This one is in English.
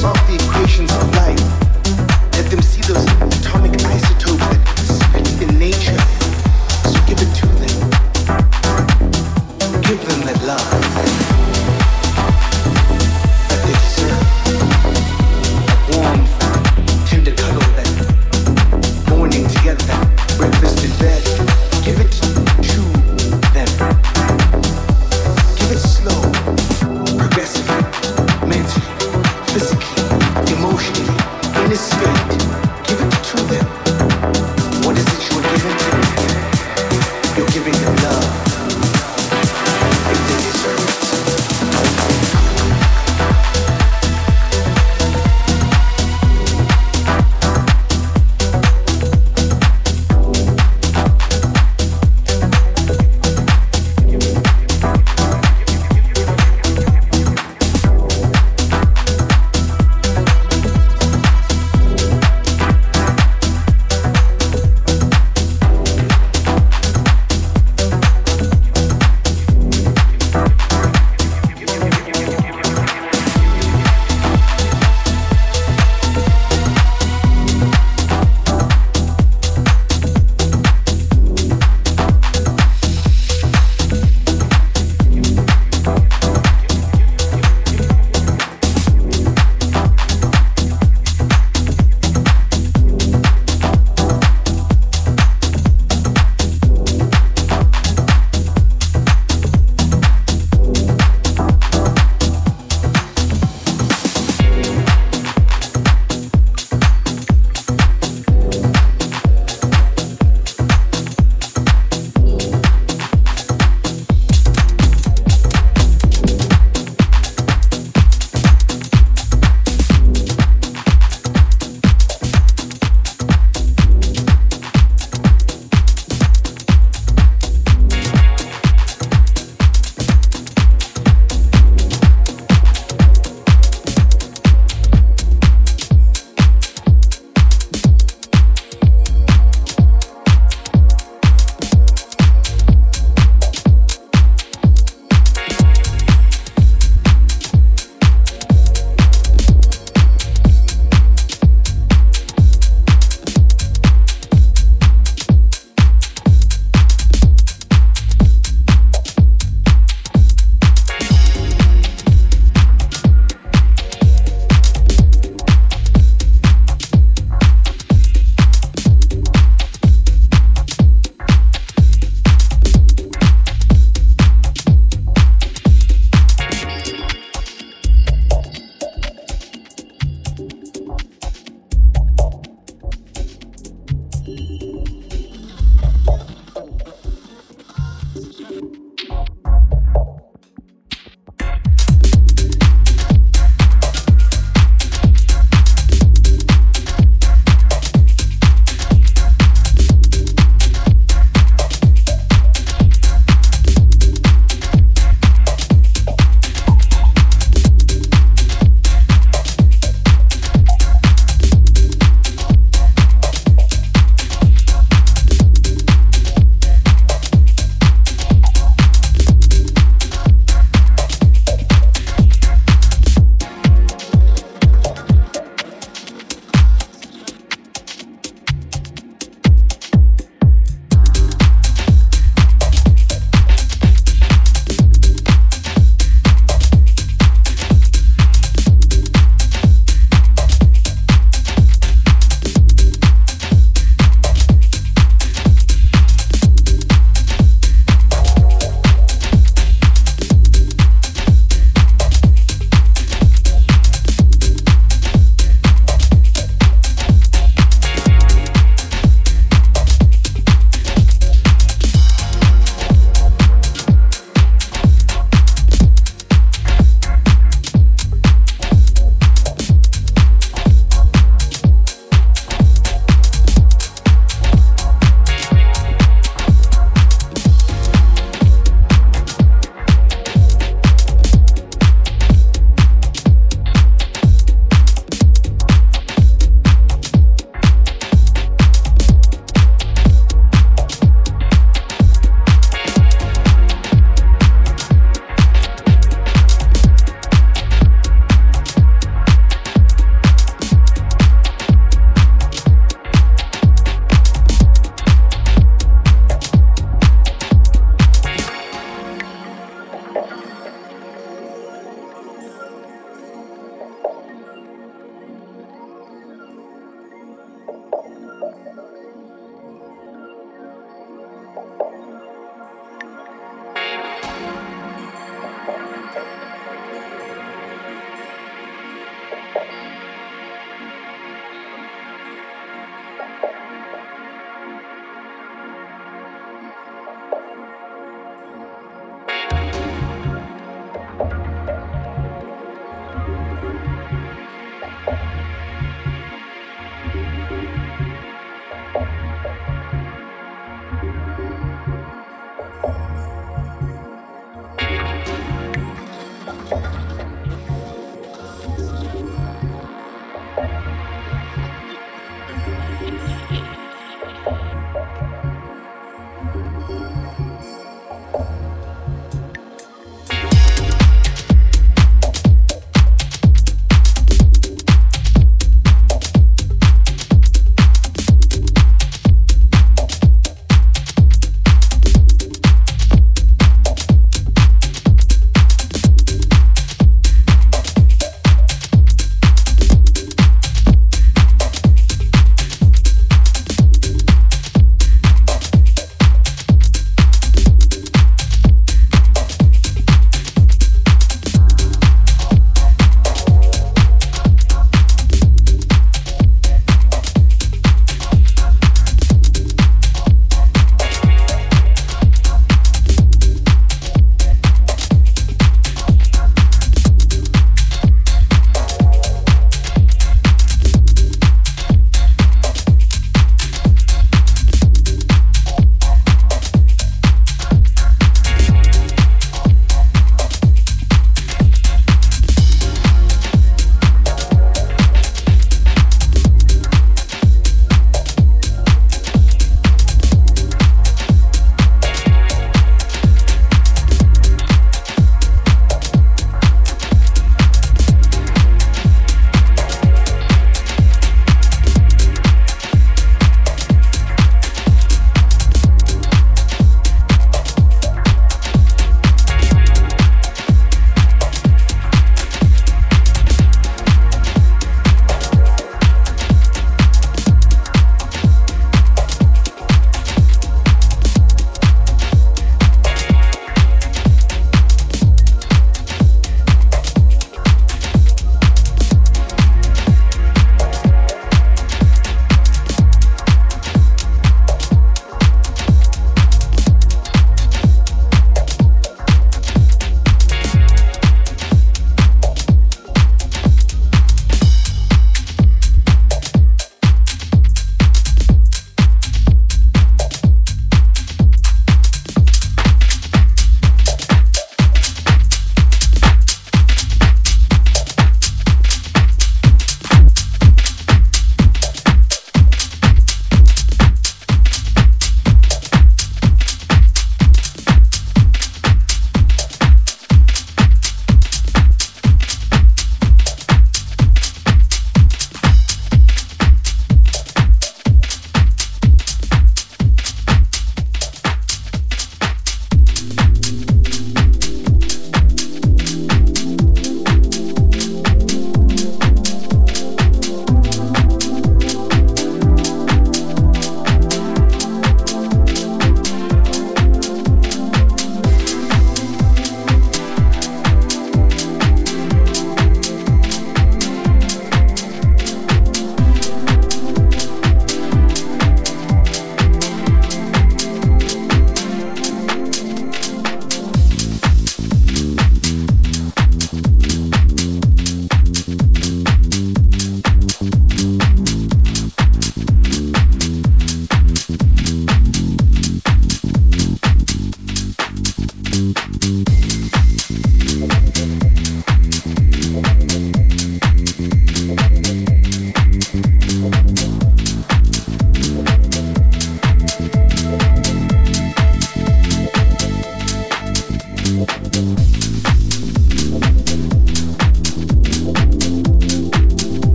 solve the equations of life.